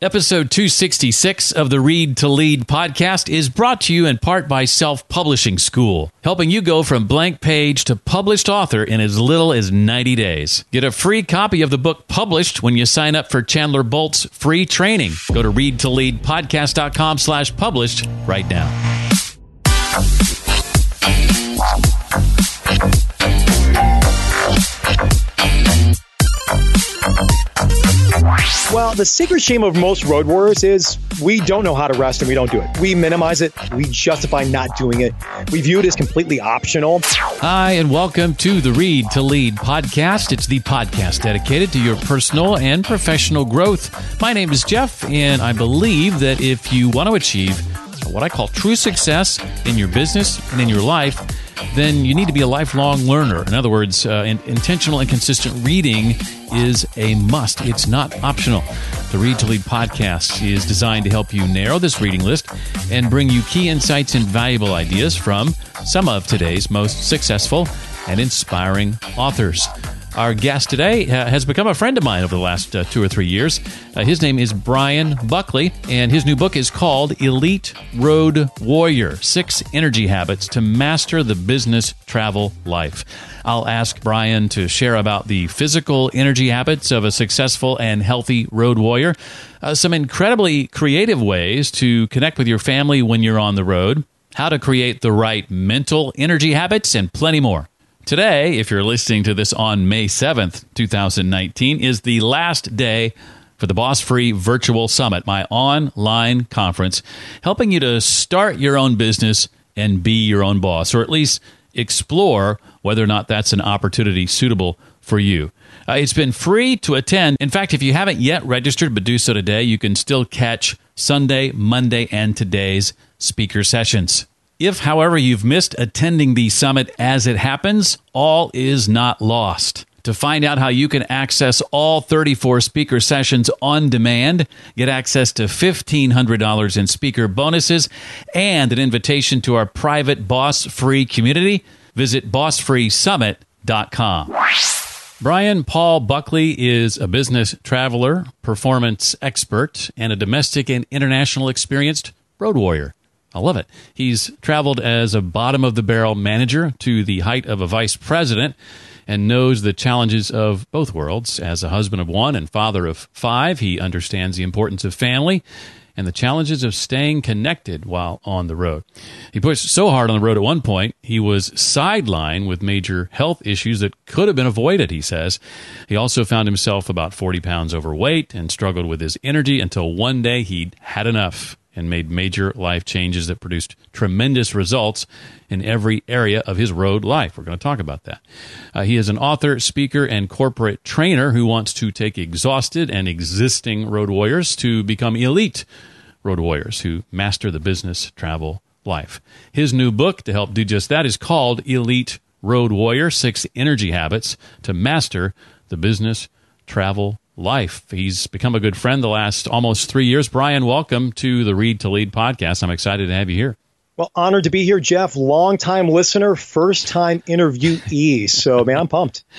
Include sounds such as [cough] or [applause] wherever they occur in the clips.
Episode 266 of the Read to Lead podcast is brought to you in part by Self Publishing School, helping you go from blank page to published author in as little as 90 days. Get a free copy of the book published when you sign up for Chandler Bolt's free training. Go to readtoleadpodcast.com slash published right now. Well, the secret shame of most road warriors is we don't know how to rest and we don't do it. We minimize it, we justify not doing it, we view it as completely optional. Hi, and welcome to the Read to Lead podcast. It's the podcast dedicated to your personal and professional growth. My name is Jeff, and I believe that if you want to achieve what I call true success in your business and in your life, then you need to be a lifelong learner. In other words, uh, in, intentional and consistent reading is a must. It's not optional. The Read to Lead podcast is designed to help you narrow this reading list and bring you key insights and valuable ideas from some of today's most successful and inspiring authors. Our guest today uh, has become a friend of mine over the last uh, two or three years. Uh, his name is Brian Buckley, and his new book is called Elite Road Warrior Six Energy Habits to Master the Business Travel Life. I'll ask Brian to share about the physical energy habits of a successful and healthy road warrior, uh, some incredibly creative ways to connect with your family when you're on the road, how to create the right mental energy habits, and plenty more. Today, if you're listening to this on May 7th, 2019, is the last day for the Boss Free Virtual Summit, my online conference, helping you to start your own business and be your own boss, or at least explore whether or not that's an opportunity suitable for you. Uh, it's been free to attend. In fact, if you haven't yet registered, but do so today, you can still catch Sunday, Monday, and today's speaker sessions. If, however, you've missed attending the summit as it happens, all is not lost. To find out how you can access all 34 speaker sessions on demand, get access to $1,500 in speaker bonuses, and an invitation to our private Boss Free community, visit bossfreesummit.com. Brian Paul Buckley is a business traveler, performance expert, and a domestic and international experienced road warrior. I love it. He's traveled as a bottom of the barrel manager to the height of a vice president and knows the challenges of both worlds. As a husband of one and father of five, he understands the importance of family and the challenges of staying connected while on the road. He pushed so hard on the road at one point, he was sidelined with major health issues that could have been avoided, he says. He also found himself about 40 pounds overweight and struggled with his energy until one day he'd had enough and made major life changes that produced tremendous results in every area of his road life. We're going to talk about that. Uh, he is an author, speaker, and corporate trainer who wants to take exhausted and existing road warriors to become elite road warriors who master the business travel life. His new book to help do just that is called Elite Road Warrior Six Energy Habits to Master the Business Travel life. He's become a good friend the last almost three years. Brian, welcome to the Read to Lead podcast. I'm excited to have you here. Well, honored to be here, Jeff. Long time listener, first time interviewee. So, man, I'm pumped. [laughs]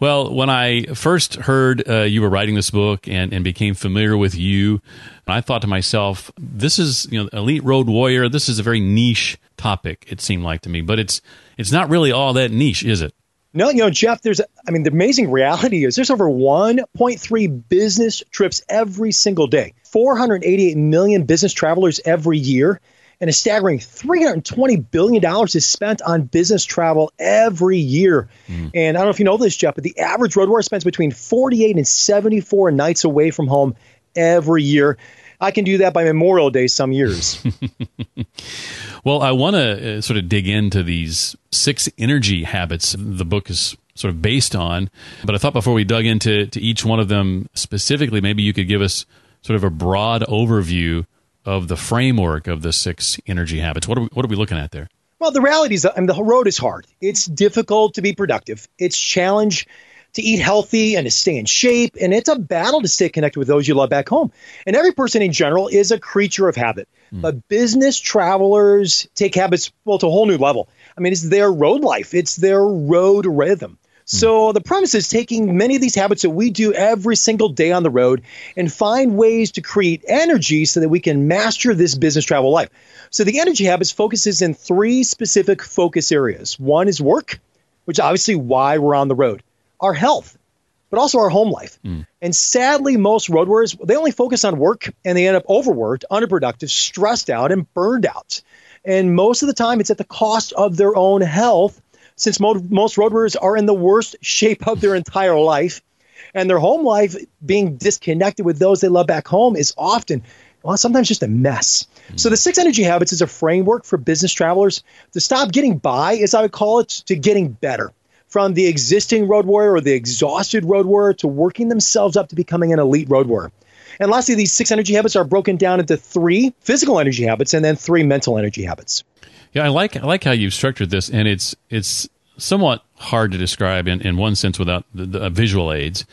Well, when I first heard uh, you were writing this book and, and became familiar with you, I thought to myself, this is, you know, elite road warrior. This is a very niche topic, it seemed like to me, but it's, it's not really all that niche, is it? No, you know, Jeff, there's, I mean, the amazing reality is there's over 1.3 business trips every single day, 488 million business travelers every year, and a staggering $320 billion is spent on business travel every year. Mm. And I don't know if you know this, Jeff, but the average road warrior spends between 48 and 74 nights away from home every year. I can do that by Memorial Day some years. [laughs] well, I want to uh, sort of dig into these six energy habits the book is sort of based on. But I thought before we dug into to each one of them specifically, maybe you could give us sort of a broad overview of the framework of the six energy habits. What are we, what are we looking at there? Well, the reality is, I mean, the road is hard. It's difficult to be productive. It's challenge to eat healthy and to stay in shape, and it's a battle to stay connected with those you love back home. And every person in general is a creature of habit. Mm. But business travelers take habits well to a whole new level. I mean, it's their road life. It's their road rhythm. So the premise is taking many of these habits that we do every single day on the road and find ways to create energy so that we can master this business travel life. So the energy habits focuses in three specific focus areas. One is work, which is obviously why we're on the road. Our health, but also our home life. Mm. And sadly, most road warriors, they only focus on work and they end up overworked, underproductive, stressed out, and burned out. And most of the time, it's at the cost of their own health since mo- most road warriors are in the worst [laughs] shape of their entire life. And their home life, being disconnected with those they love back home, is often, well, sometimes just a mess. Mm-hmm. So, the six energy habits is a framework for business travelers to stop getting by, as I would call it, to getting better. From the existing road warrior or the exhausted road warrior to working themselves up to becoming an elite road warrior. And lastly, these six energy habits are broken down into three physical energy habits and then three mental energy habits. Yeah, I like I like how you've structured this, and it's it's somewhat hard to describe in, in one sense without the, the uh, visual aids.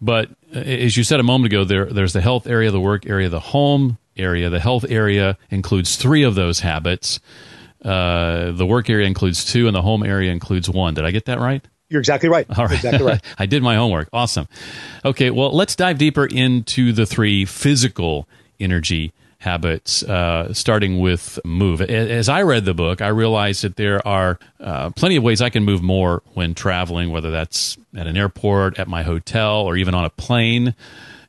But uh, as you said a moment ago, there there's the health area, the work area, the home area. The health area includes three of those habits. Uh, the work area includes two, and the home area includes one. Did I get that right? You're exactly right. All right. exactly right. [laughs] I did my homework. Awesome. Okay, well, let's dive deeper into the three physical energy habits, uh, starting with move. As I read the book, I realized that there are uh, plenty of ways I can move more when traveling, whether that's at an airport, at my hotel, or even on a plane.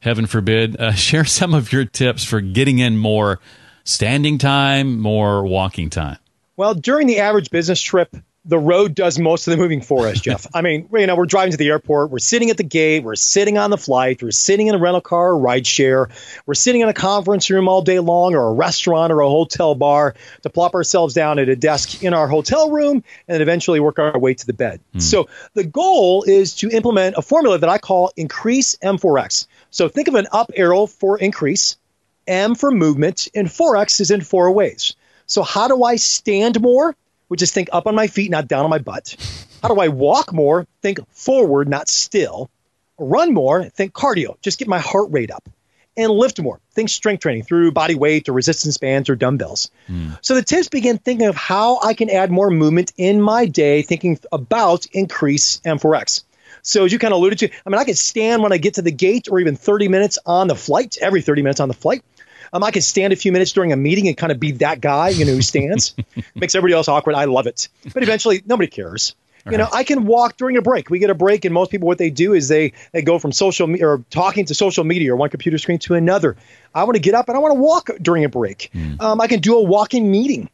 Heaven forbid. Uh, [laughs] share some of your tips for getting in more standing time, more walking time. Well, during the average business trip, the road does most of the moving for us, Jeff. [laughs] I mean, you know, we're driving to the airport, we're sitting at the gate, we're sitting on the flight, we're sitting in a rental car or ride share, we're sitting in a conference room all day long or a restaurant or a hotel bar to plop ourselves down at a desk in our hotel room and then eventually work our way to the bed. Mm. So the goal is to implement a formula that I call increase M4X. So think of an up arrow for increase, M for movement, and 4X is in four ways. So how do I stand more? which is think up on my feet, not down on my butt. How do I walk more? Think forward, not still. Run more, think cardio, just get my heart rate up. And lift more, think strength training through body weight or resistance bands or dumbbells. Mm. So the tips begin thinking of how I can add more movement in my day, thinking about increase M4X. So as you kind of alluded to, I mean, I can stand when I get to the gate or even 30 minutes on the flight, every 30 minutes on the flight. Um, I can stand a few minutes during a meeting and kind of be that guy, you know, who stands. [laughs] Makes everybody else awkward. I love it. But eventually, nobody cares. you know, I can walk during a break. We get a break, and most people, what they do is they they go from social me- or talking to social media or one computer screen to another. I want to get up and I want to walk during a break. Mm. Um, I can do a walking meeting.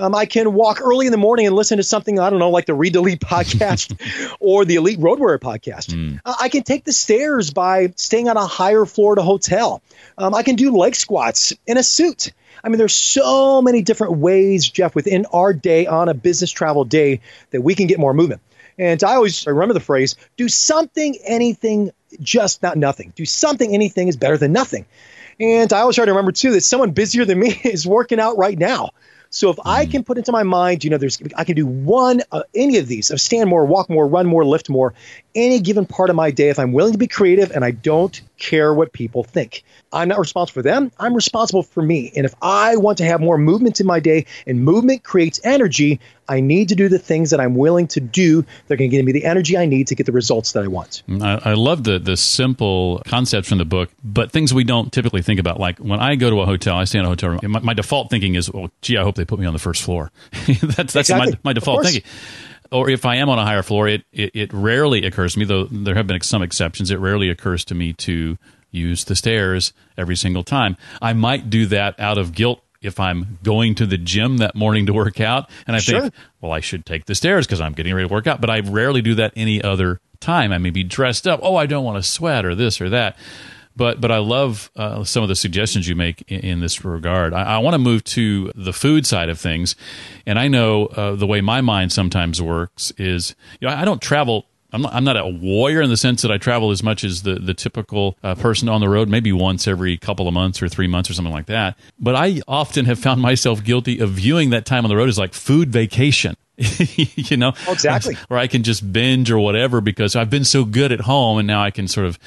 Um, I can walk early in the morning and listen to something, I don't know, like the Read to Lead [laughs] podcast or the Elite Road Warrior podcast. Mm. Uh, I can take the stairs by staying on a higher floor at a hotel. Um, I can do leg squats in a suit. I mean, there's so many different ways, Jeff, within our day on a business travel day that we can get more movement. And I always remember the phrase do something, anything, just not nothing. Do something, anything is better than nothing. And I always try to remember, too, that someone busier than me [laughs] is working out right now. So if mm. I can put into my mind, you know, there's I can do one uh, any of these of stand more, walk more, run more, lift more, any given part of my day if I'm willing to be creative and I don't care what people think. I'm not responsible for them. I'm responsible for me. And if I want to have more movement in my day and movement creates energy, I need to do the things that I'm willing to do that are going to give me the energy I need to get the results that I want. Mm, I, I love the, the simple concepts from the book, but things we don't typically think about. Like when I go to a hotel, I stay in a hotel room, my, my default thinking is, well, gee, I hope they put me on the first floor. [laughs] that's that's exactly. my, my default thinking or if I am on a higher floor, it, it, it, rarely occurs to me, though there have been some exceptions, it rarely occurs to me to use the stairs every single time. I might do that out of guilt if I'm going to the gym that morning to work out and I sure. think, well, I should take the stairs because I'm getting ready to work out. But I rarely do that any other time. I may be dressed up. Oh, I don't want to sweat or this or that. But but I love uh, some of the suggestions you make in, in this regard. I, I want to move to the food side of things, and I know uh, the way my mind sometimes works is you know I don't travel I'm not, I'm not a warrior in the sense that I travel as much as the, the typical uh, person on the road, maybe once every couple of months or three months or something like that. But I often have found myself guilty of viewing that time on the road as like food vacation. [laughs] you know exactly or i can just binge or whatever because i've been so good at home and now i can sort of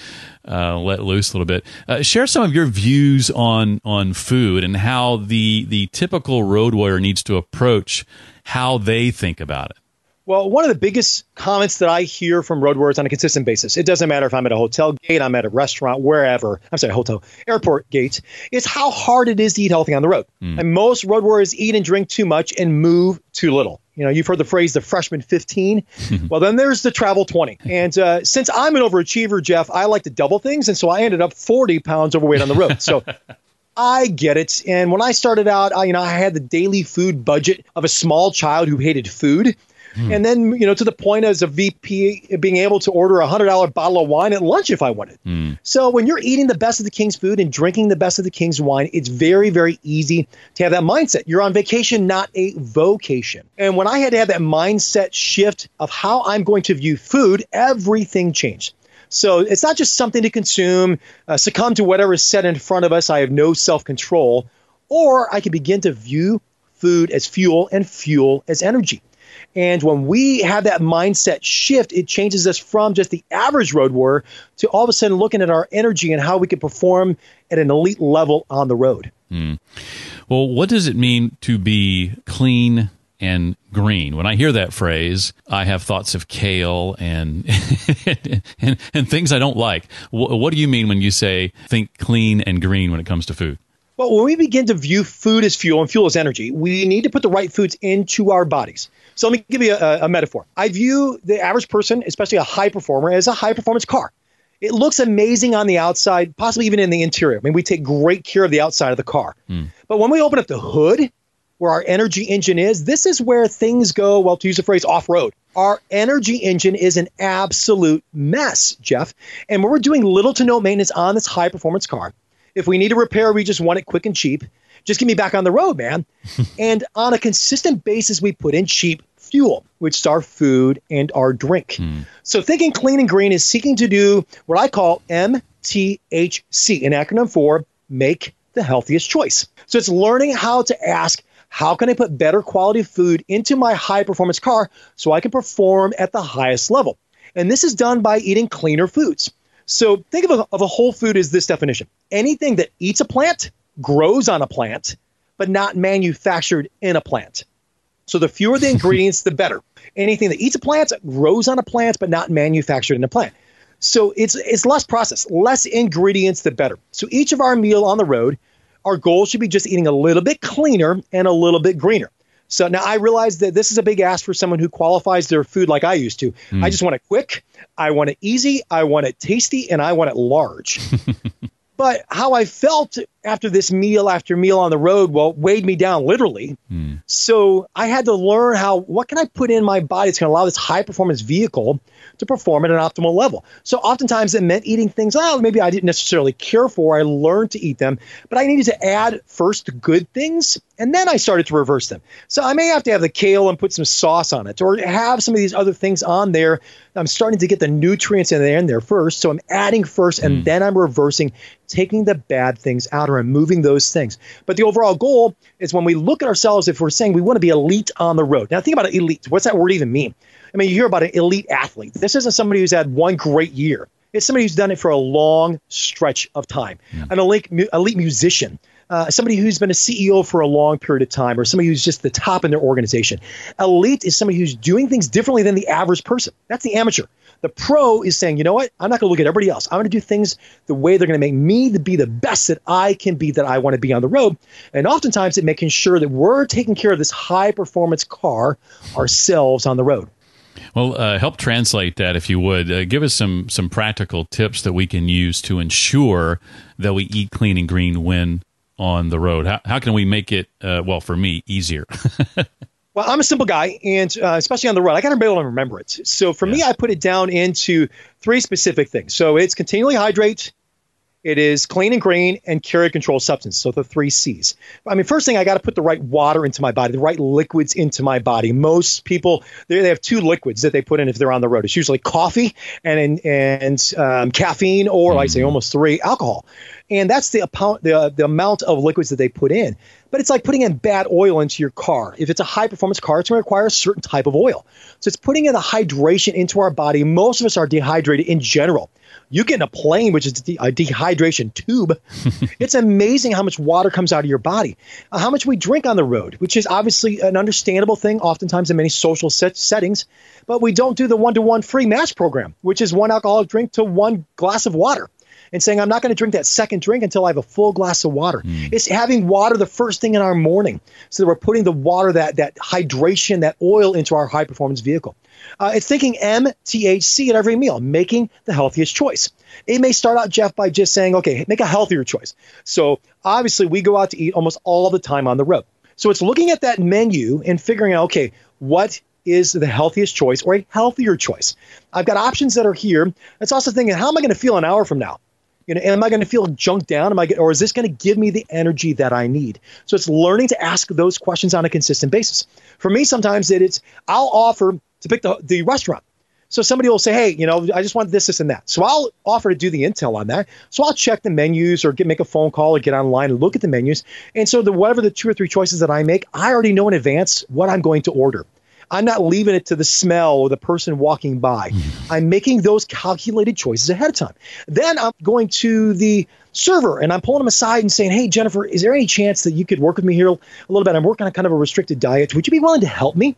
uh, let loose a little bit uh, share some of your views on on food and how the the typical road warrior needs to approach how they think about it well, one of the biggest comments that I hear from road warriors on a consistent basis, it doesn't matter if I'm at a hotel gate, I'm at a restaurant, wherever, I'm sorry, hotel, airport gate, is how hard it is to eat healthy on the road. Mm. And most road warriors eat and drink too much and move too little. You know, you've heard the phrase the freshman 15. [laughs] well, then there's the travel 20. [laughs] And uh, since I'm an overachiever, Jeff, I like to double things. And so I ended up 40 pounds overweight on the road. So [laughs] I get it. And when I started out, I, you know, I had the daily food budget of a small child who hated food. Mm. And then, you know, to the point as a VP being able to order a hundred dollar bottle of wine at lunch if I wanted. Mm. So when you're eating the best of the king's food and drinking the best of the king's wine, it's very, very easy to have that mindset. You're on vacation, not a vocation. And when I had to have that mindset shift of how I'm going to view food, everything changed. So it's not just something to consume, uh, succumb to whatever is set in front of us. I have no self control. Or I can begin to view food as fuel and fuel as energy. And when we have that mindset shift, it changes us from just the average road warrior to all of a sudden looking at our energy and how we can perform at an elite level on the road. Mm. Well, what does it mean to be clean and green. When I hear that phrase, I have thoughts of kale and [laughs] and, and, things I don't like. What, what do you mean when you say think clean and green when it comes to food? Well, when we begin to view food as fuel and fuel as energy, we need to put the right foods into our bodies. So let me give you a, a metaphor. I view the average person, especially a high performer, as a high performance car. It looks amazing on the outside, possibly even in the interior. I mean, we take great care of the outside of the car. Mm. But when we open up the hood, where our energy engine is, this is where things go, well, to use the phrase off road. Our energy engine is an absolute mess, Jeff. And when we're doing little to no maintenance on this high performance car, if we need a repair, we just want it quick and cheap. Just get me back on the road, man. [laughs] and on a consistent basis, we put in cheap fuel, which is our food and our drink. Hmm. So thinking clean and green is seeking to do what I call MTHC, an acronym for make the healthiest choice. So it's learning how to ask, how can I put better quality food into my high performance car so I can perform at the highest level? And this is done by eating cleaner foods. So think of a, of a whole food as this definition anything that eats a plant grows on a plant, but not manufactured in a plant. So the fewer the [laughs] ingredients, the better. Anything that eats a plant grows on a plant, but not manufactured in a plant. So it's it's less processed, less ingredients, the better. So each of our meal on the road, our goal should be just eating a little bit cleaner and a little bit greener. So now I realize that this is a big ask for someone who qualifies their food like I used to. Mm. I just want it quick, I want it easy, I want it tasty, and I want it large. [laughs] But how I felt after this meal after meal on the road, well, weighed me down literally. Mm. So I had to learn how, what can I put in my body that's going to allow this high performance vehicle to perform at an optimal level. So oftentimes it meant eating things, oh, maybe I didn't necessarily care for. I learned to eat them, but I needed to add first the good things and then I started to reverse them. So I may have to have the kale and put some sauce on it or have some of these other things on there. I'm starting to get the nutrients in there, in there first. So I'm adding first and mm. then I'm reversing, taking the bad things out or removing those things. But the overall goal is when we look at ourselves, if we're saying we want to be elite on the road. Now think about elite. What's that word even mean? I mean, you hear about an elite athlete. This isn't somebody who's had one great year. It's somebody who's done it for a long stretch of time. Yeah. An elite, elite musician, uh, somebody who's been a CEO for a long period of time, or somebody who's just the top in their organization. Elite is somebody who's doing things differently than the average person. That's the amateur. The pro is saying, you know what? I'm not going to look at everybody else. I'm going to do things the way they're going to make me to be the best that I can be, that I want to be on the road. And oftentimes, it making sure that we're taking care of this high performance car ourselves on the road. Well, uh, help translate that if you would. Uh, give us some some practical tips that we can use to ensure that we eat clean and green when on the road. How, how can we make it, uh, well, for me, easier? [laughs] well, I'm a simple guy, and uh, especially on the road, I got to be able to remember it. So for yeah. me, I put it down into three specific things. So it's continually hydrate, It is clean and green and carrier control substance. So the three C's. I mean, first thing, I got to put the right water into my body, the right liquids into my body. Most people, they they have two liquids that they put in if they're on the road. It's usually coffee and and um, caffeine, or mm. I say mm-hmm. almost three, alcohol. And that's the, the, the amount of liquids that they put in. But it's like putting in bad oil into your car. If it's a high performance car, it's going to require a certain type of oil. So it's putting in the hydration into our body. Most of us are dehydrated in general. You get in a plane, which is a dehydration tube. [laughs] it's amazing how much water comes out of your body. Uh, how much we drink on the road, which is obviously an understandable thing, oftentimes in many social set- settings. But we don't do the one to one free match program, which is one alcoholic drink to one glass of water and saying, I'm not going to drink that second drink until I have a full glass of water. Mm. It's having water the first thing in our morning. So that we're putting the water, that, that hydration, that oil into our high performance vehicle. Uh, it's thinking MTHC at every meal, making the healthiest choice. It may start out, Jeff, by just saying, okay, make a healthier choice. So obviously, we go out to eat almost all the time on the road. So it's looking at that menu and figuring out, okay, what is the healthiest choice or a healthier choice? I've got options that are here. It's also thinking, how am I going to feel an hour from now? You know, am I going to feel junked down? Am I, or is this going to give me the energy that I need? So it's learning to ask those questions on a consistent basis. For me, sometimes it, it's I'll offer to pick the, the restaurant. So somebody will say, hey, you know, I just want this, this, and that. So I'll offer to do the intel on that. So I'll check the menus or get make a phone call or get online and look at the menus. And so the whatever the two or three choices that I make, I already know in advance what I'm going to order. I'm not leaving it to the smell or the person walking by. Hmm. I'm making those calculated choices ahead of time. Then I'm going to the server and I'm pulling them aside and saying, Hey, Jennifer, is there any chance that you could work with me here a little bit? I'm working on kind of a restricted diet. Would you be willing to help me?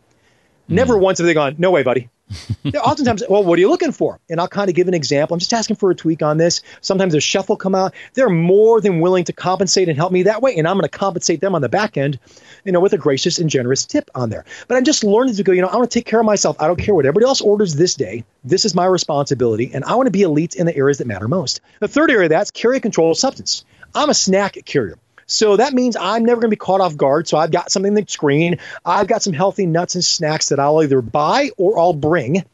Never mm. once have they gone, No way, buddy. [laughs] oftentimes, well, what are you looking for? And I'll kind of give an example. I'm just asking for a tweak on this. Sometimes a chef will come out. They're more than willing to compensate and help me that way, and I'm going to compensate them on the back end, you know, with a gracious and generous tip on there. But I'm just learning to go. You know, I want to take care of myself. I don't care what everybody else orders this day. This is my responsibility, and I want to be elite in the areas that matter most. The third area that's carry control of substance. I'm a snack carrier. So that means I'm never going to be caught off guard. So I've got something the screen. I've got some healthy nuts and snacks that I'll either buy or I'll bring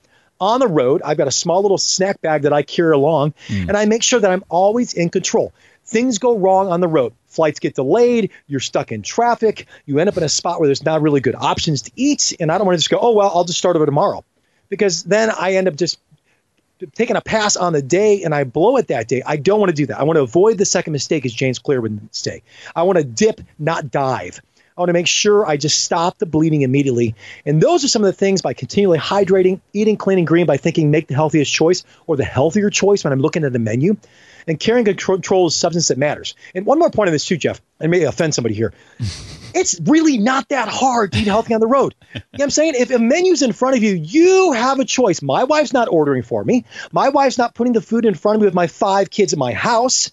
on the road. I've got a small little snack bag that I carry along, mm. and I make sure that I'm always in control. Things go wrong on the road. Flights get delayed. You're stuck in traffic. You end up in a spot where there's not really good options to eat. And I don't want to just go, oh, well, I'll just start over tomorrow. Because then I end up just taking a pass on the day and I blow it that day, I don't want to do that. I want to avoid the second mistake, as James Clear would say. I want to dip, not dive. I want to make sure I just stop the bleeding immediately. And those are some of the things by continually hydrating, eating clean and green, by thinking make the healthiest choice or the healthier choice when I'm looking at the menu and carrying control is substance that matters. And one more point on this too, Jeff, and may offend somebody here. [laughs] it's really not that hard to eat healthy on the road. You know what I'm saying? If a menu's in front of you, you have a choice. My wife's not ordering for me. My wife's not putting the food in front of me with my five kids in my house.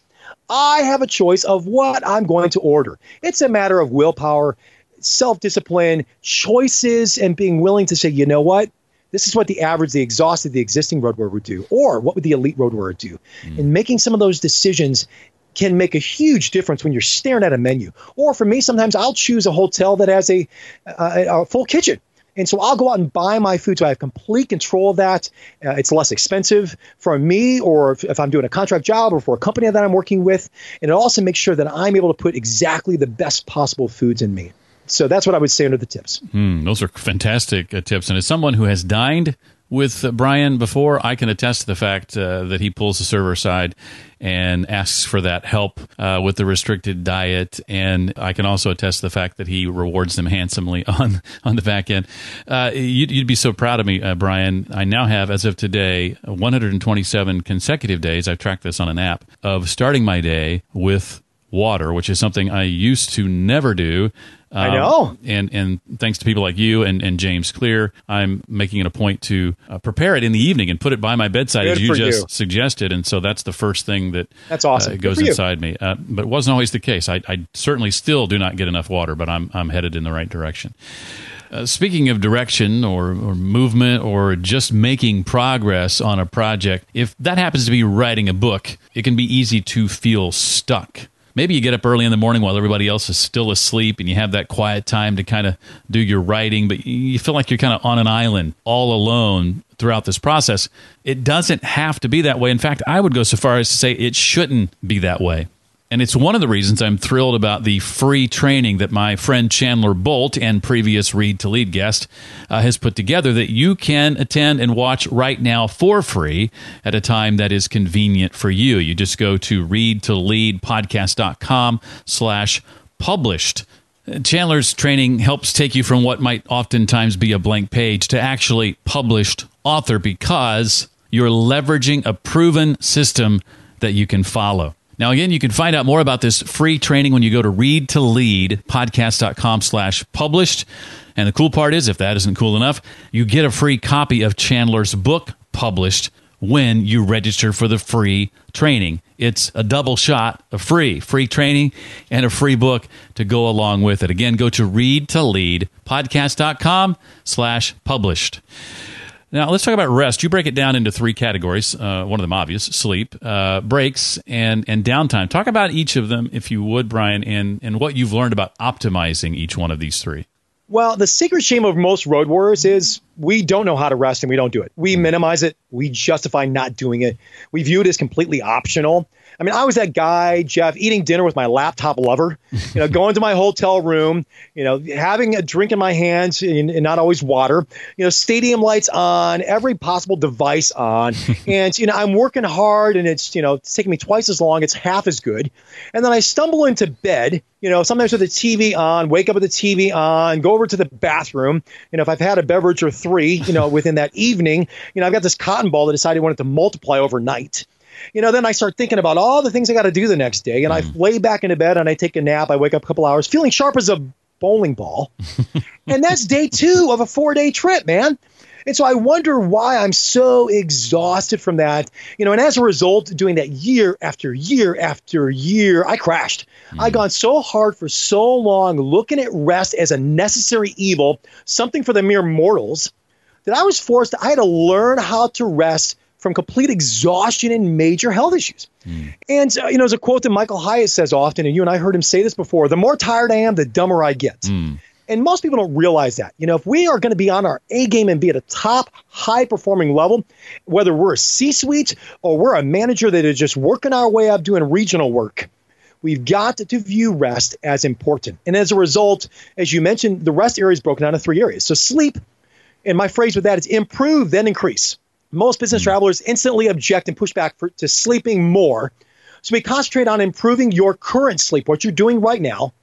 I have a choice of what I'm going to order. It's a matter of willpower, self discipline, choices, and being willing to say, you know what? This is what the average, the exhausted, the existing road warrior would do, or what would the elite road warrior do? Mm. And making some of those decisions can make a huge difference when you're staring at a menu. Or for me, sometimes I'll choose a hotel that has a, a, a full kitchen. And so I'll go out and buy my food so I have complete control of that. Uh, it's less expensive for me, or if, if, I'm doing a contract job or for a company that I'm working with. And it also makes sure that I'm able to put exactly the best possible foods in me. So that's what I would say under the tips. Mm, those are fantastic uh, tips. And as someone who has dined with uh, Brian before, I can attest to the fact uh, that he pulls the server aside and asks for that help uh, with the restricted diet. And I can also attest to the fact that he rewards them handsomely [laughs] on on the back end. Uh, you'd, you'd, be so proud of me, uh, Brian. I now have, as of today, 127 consecutive days. I've tracked this on an app of starting my day with water, which is something I used to never do. Um, I know. And and thanks to people like you and, and James Clear, I'm making it a point to uh, prepare it in the evening and put it by my bedside Good as you just you. suggested. And so that's the first thing that that's awesome. Uh, goes inside me. Uh, but it wasn't always the case. I, I, certainly still do not get enough water, but I'm I'm headed in the right direction. Uh, speaking of direction or, or movement or just making progress on a project, if that happens to be writing a book, it can be easy to feel stuck maybe you get up early in the morning while everybody else is still asleep and you have that quiet time to kind of do your writing, but you feel like you're kind of on an island all alone throughout this process. It doesn't have to be that way. In fact, I would go so far as to say it shouldn't be that way. And it's one of the reasons I'm thrilled about the free training that my friend Chandler Bolt and previous Read to Lead guest uh, has put together that you can attend and watch right now for free at a time that is convenient for you. You just go to readtoleadpodcast.com slash published. Chandler's training helps take you from what might oftentimes be a blank page to actually published author because you're leveraging a proven system that you can follow. Now, again, you can find out more about this free training when you go to readtoleadpodcast.com slash published. And the cool part is, if that isn't cool enough, you get a free copy of Chandler's book published when you register for the free training. It's a double shot of free, free training and a free book to go along with it. Again, go to readtoleadpodcast.com slash published. Now, let's talk about rest. You break it down into three categories. Uh, one of them obvious, sleep, uh, breaks, and, and downtime. Talk about each of them, if you would, Brian, and, and what you've learned about optimizing each one of these three. Well, the secret shame of most road warriors is we don't know how to rest and we don't do it. We minimize it. We justify not doing it. We view it as completely optional. I mean, I was that guy, Jeff, eating dinner with my laptop lover, you know, [laughs] going to my hotel room, you know, having a drink in my hands and, and, not always water, you know, stadium lights on, every possible device on. [laughs] and, you know, I'm working hard and it's, you know, it's taking me twice as long. It's half as good. And then I stumble into bed, you know, sometimes with the TV on, wake up with the TV on, go over to the bathroom. You know, if I've had a beverage or three, you know, within that evening, you know, I've got this cotton ball that decided I wanted to multiply overnight you know, then I start thinking about all the things I got to do the next day, and mm. I lay back into bed and I take a nap. I wake up a couple hours feeling sharp as a bowling ball, [laughs] and that's day two of a four day trip, man. And so I wonder why I'm so exhausted from that. You know, and as a result, doing that year after year after year, I crashed. Mm. I'd gone so hard for so long, looking at rest as a necessary evil, something for the mere mortals, that I was forced, I had to learn how to rest from complete exhaustion and major health issues. Mm. And, uh, you know, there's a quote that Michael Hyatt says often, and you and I heard him say this before the more tired I am, the dumber I get. Mm. And most people don't realize that. You know, if we are going to be on our A game and be at a top, high performing level, whether we're a C suite or we're a manager that is just working our way up doing regional work, we've got to view rest as important. And as a result, as you mentioned, the rest area is broken down into three areas. So sleep, and my phrase with that is improve, then increase. Most business hmm. travelers instantly object and push back for, to sleeping more. So we concentrate on improving your current sleep, what you're doing right now,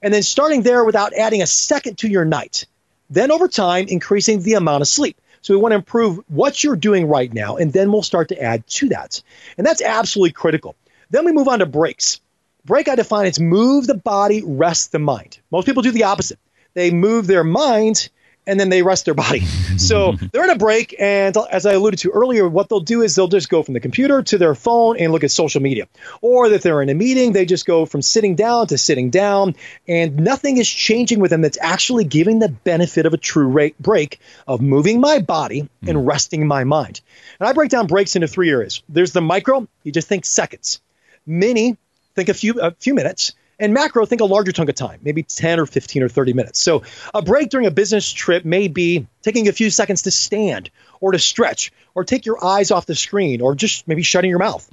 and then starting there without adding a second to your night. Then over time, increasing the amount of sleep. So we want to improve what you're doing right now, and then we'll start to add to that. And that's absolutely critical. Then we move on to breaks. Break I define as move the body, rest the mind. Most people do the opposite. They move their mind and then they rest their body. [laughs] So they're in a break, and as I alluded to earlier, what they'll do is they'll just go from the computer to their phone and look at social media. Or if they're in a meeting, they just go from sitting down to sitting down, and nothing is changing with them that's actually giving the benefit of a true rate break of moving my body and hmm. resting my mind. And I break down breaks into three areas. There's the micro, you just think seconds. Mini, think a few a few minutes and macro, think a larger chunk of time, maybe 10 or 15 or 30 minutes. So a break during a business trip may be taking a few seconds to stand or to stretch or take your eyes off the screen or just maybe shutting your mouth.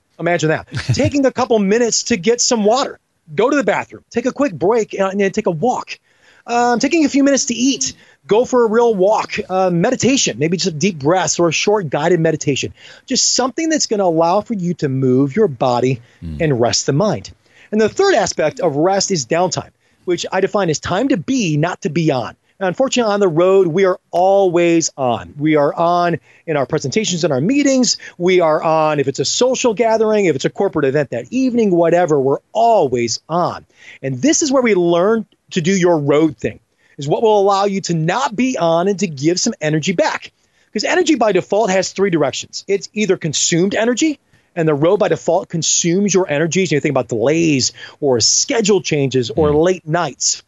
[laughs] Imagine that. [laughs] taking a couple minutes to get some water, go to the bathroom, take a quick break, and take a walk. Um, taking a few minutes to eat, go for a real walk, uh, meditation, maybe just a deep breaths or a short guided meditation. Just something that's going to allow for you to move your body mm. and rest the mind. And the third aspect of rest is downtime, which I define as time to be, not to be on. Unfortunately, on the road, we are always on. We are on in our presentations and our meetings. We are on if it's a social gathering, if it's a corporate event that evening, whatever, we're always on. And this is where we learn to do your road thing, is what will allow you to not be on and to give some energy back. Because energy by default has three directions it's either consumed energy, and the road by default consumes your energies. You think about delays or schedule changes or mm. late nights.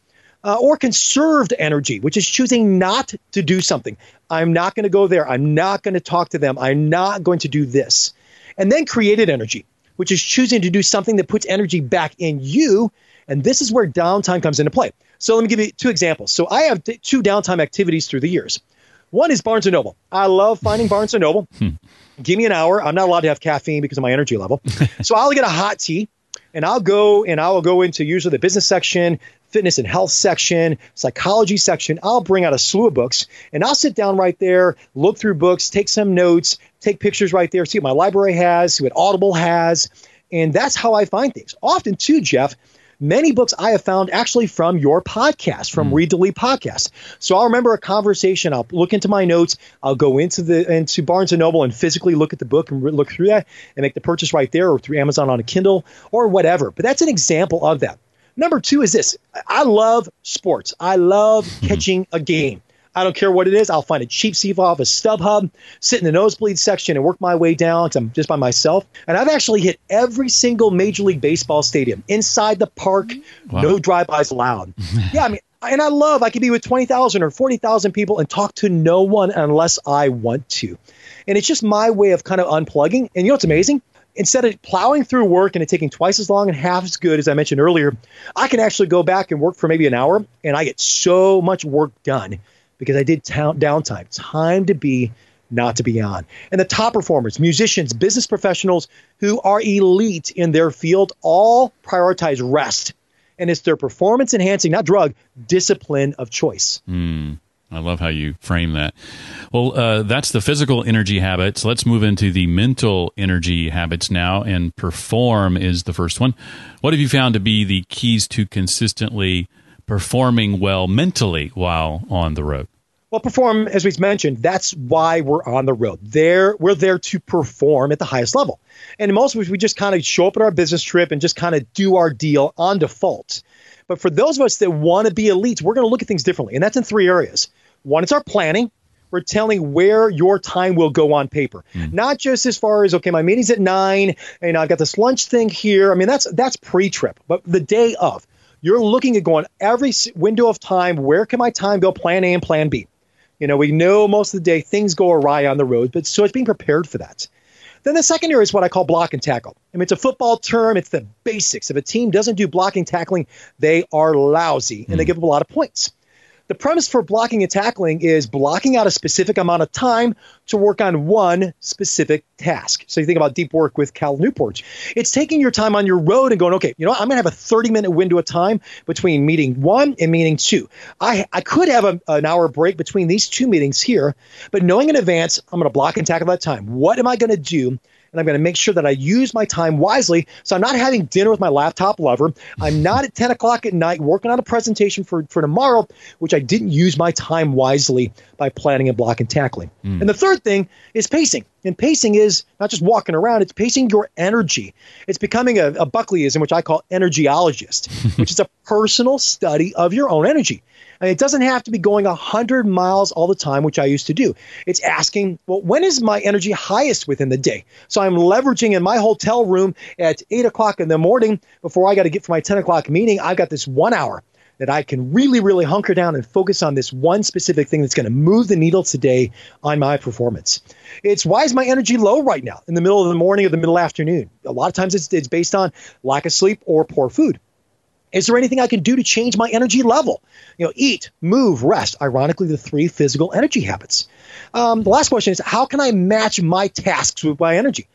Uh, or conserved energy, which is choosing not to do something. I'm not going to go there. I'm not going to talk to them. I'm not going to do this. And then created energy, which is choosing to do something that puts energy back in you. And this is where downtime comes into play. So let me give you two examples. So I have two downtime activities through the years. One is Barnes and Noble. I love finding Barnes and Noble. Give me an hour. I'm not allowed to have caffeine because of my energy level. [laughs] so I'll get a hot tea and I'll go and I will go into usually the business section, fitness and health section, psychology section. I'll bring out a slew of books and I'll sit down right there, look through books, take some notes, take pictures right there, see what my library has, see what Audible has. And that's how I find things. Often, too, Jeff, many books I have found actually from your podcast, from mm. Read to Lead podcast. So I'll remember a conversation. I'll look into my notes. I'll go into the into Barnes and Noble and physically look at the book and re- look through that and make the purchase right there, or through Amazon on a Kindle or whatever. But that's an example of that. Number two is this: I love sports. I love hmm. catching a game. I don't care what it is. I'll find a cheap seat off a StubHub, sit in the nosebleed section, and work my way down because I'm just by myself. And I've actually hit every single Major League Baseball stadium inside the park, wow. no drive-bys allowed. [laughs] yeah, I mean, and I love I could be with 20,000 or 40,000 people and talk to no one unless I want to. And it's just my way of kind of unplugging. And you know what's amazing? Instead of plowing through work and it taking twice as long and half as good as I mentioned earlier, I can actually go back and work for maybe an hour and I get so much work done because I did downtime. Time to be, not to be on. And the top performers, musicians, business professionals who are elite in their field, all prioritize rest. And it's their performance enhancing, not drug, discipline of choice. Mm. I love how you frame that. Well, uh, that's the physical energy habits. Let's move into the mental energy habits now. And perform is the first one. What have you found to be the keys to consistently performing well mentally while on the road? Well, perform, as we've mentioned, that's why we're on the road. There, we're there to perform at the highest level. And most of us, we just kind of show up at our business trip and just kind of do our deal on default. But for those of us that want to be elites, we're going to look at things differently. And that's in three areas. One, it's our planning. We're telling where your time will go on paper, mm. not just as far as okay, my meeting's at nine, and I've got this lunch thing here. I mean, that's that's pre-trip, but the day of, you're looking at going every window of time. Where can my time go? Plan A and Plan B. You know, we know most of the day things go awry on the road, but so it's being prepared for that. Then the second area is what I call block and tackle. I mean, it's a football term. It's the basics. If a team doesn't do blocking tackling, they are lousy and mm. they hmm. give up a lot of points. The premise for blocking and tackling is blocking out a specific amount of time to work on one specific task. So you think about deep work with Cal Newport. It's taking your time on your road and going, okay, you know, I'm going to have a 30 minute window of time between meeting one and meeting two. I, I could have a, an hour break between these two meetings here, but knowing in advance, I'm going to block and tackle that time. What am I going to do and I'm going to make sure that I use my time wisely. So I'm not having dinner with my laptop lover. I'm not at 10 o'clock at night working on a presentation for, for tomorrow, which I didn't use my time wisely by planning and block and tackling. Mm. And the third thing is pacing. And pacing is not just walking around, it's pacing your energy. It's becoming a, a Buckleyism, which I call energyologist, [laughs] which is a personal study of your own energy. And it doesn't have to be going 100 miles all the time, which I used to do. It's asking, well, when is my energy highest within the day? So I'm leveraging in my hotel room at 8 o'clock in the morning before I got to get for my 10 o'clock meeting. I've got this one hour that I can really, really hunker down and focus on this one specific thing that's going to move the needle today on my performance. It's why is my energy low right now in the middle of the morning or the middle afternoon? A lot of times it's, it's based on lack of sleep or poor food. Is there anything I can do to change my energy level? You know, eat, move, rest. Ironically, the three physical energy habits. Um, the last question is how can I match my tasks with my energy?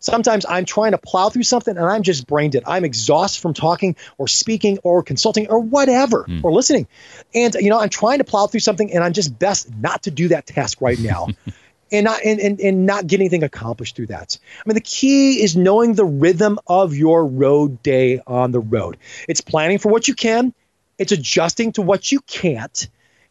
Sometimes I'm trying to plow through something and I'm just brain dead. I'm exhausted from talking or speaking or consulting or whatever mm. or listening. And, you know, I'm trying to plow through something and I'm just best not to do that task right now. [laughs] and not and, and, and not get anything accomplished through that. I mean, the key is knowing the rhythm of your road day on the road. It's planning for what you can, it's adjusting to what you can't,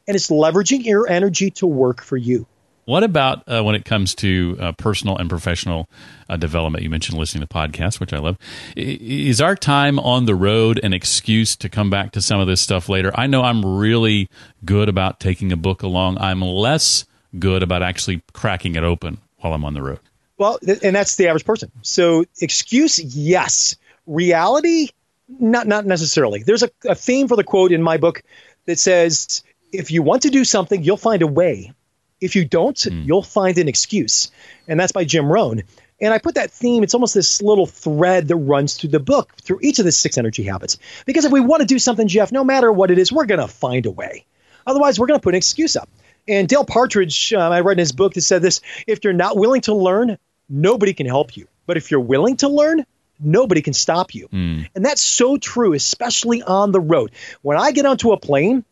and it's leveraging your energy to work for you. What about uh, when it comes to uh, personal and professional uh, development? You mentioned listening to podcasts, which I love. Is our time on the road an excuse to come back to some of this stuff later? I know I'm really good about taking a book along. I'm less good about actually cracking it open while I'm on the road. Well, and that's the average person. So excuse, yes. Reality, not not necessarily. There's a, a theme for the quote in my book that says, if you want to do something, you'll find a way. If you don't, mm. you'll find an excuse. And that's by Jim Rohn. And I put that theme, it's almost this little thread that runs through the book, through each of the six energy habits. Because if we want to do something, Jeff, no matter what it is, we're going to find a way. Otherwise, we're going to put an excuse up. And Dale Partridge, um, I read in his book that said this if you're not willing to learn, nobody can help you. But if you're willing to learn, nobody can stop you. Mm. And that's so true, especially on the road. When I get onto a plane,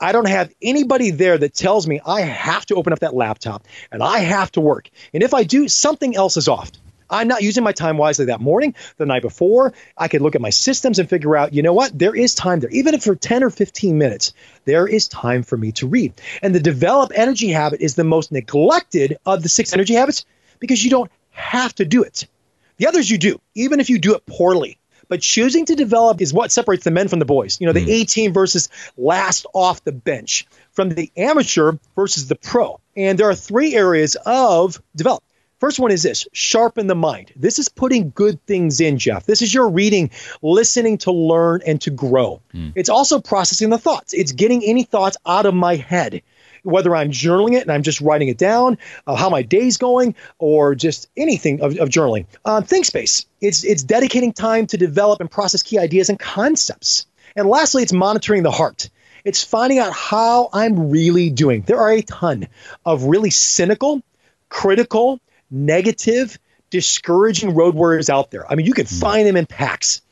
I don't have anybody there that tells me I have to open up that laptop and I have to work. And if I do, something else is off. I'm not using my time wisely that morning, the night before. I could look at my systems and figure out, you know what? There is time there. Even if for 10 or 15 minutes, there is time for me to read. And the develop energy habit is the most neglected of the six energy habits because you don't have to do it. The others you do, even if you do it poorly. But choosing to develop is what separates the men from the boys. You know, the mm. 18 versus last off the bench, from the amateur versus the pro. And there are three areas of develop. First one is this sharpen the mind. This is putting good things in, Jeff. This is your reading, listening to learn and to grow. Mm. It's also processing the thoughts, it's getting any thoughts out of my head whether I'm journaling it and I'm just writing it down, uh, how my day's going, or just anything of, of journaling. Uh, ThinkSpace, it's, it's dedicating time to develop and process key ideas and concepts. And lastly, it's monitoring the heart. It's finding out how I'm really doing. There are a ton of really cynical, critical, negative, discouraging road warriors out there. I mean, you can hmm. find them in packs.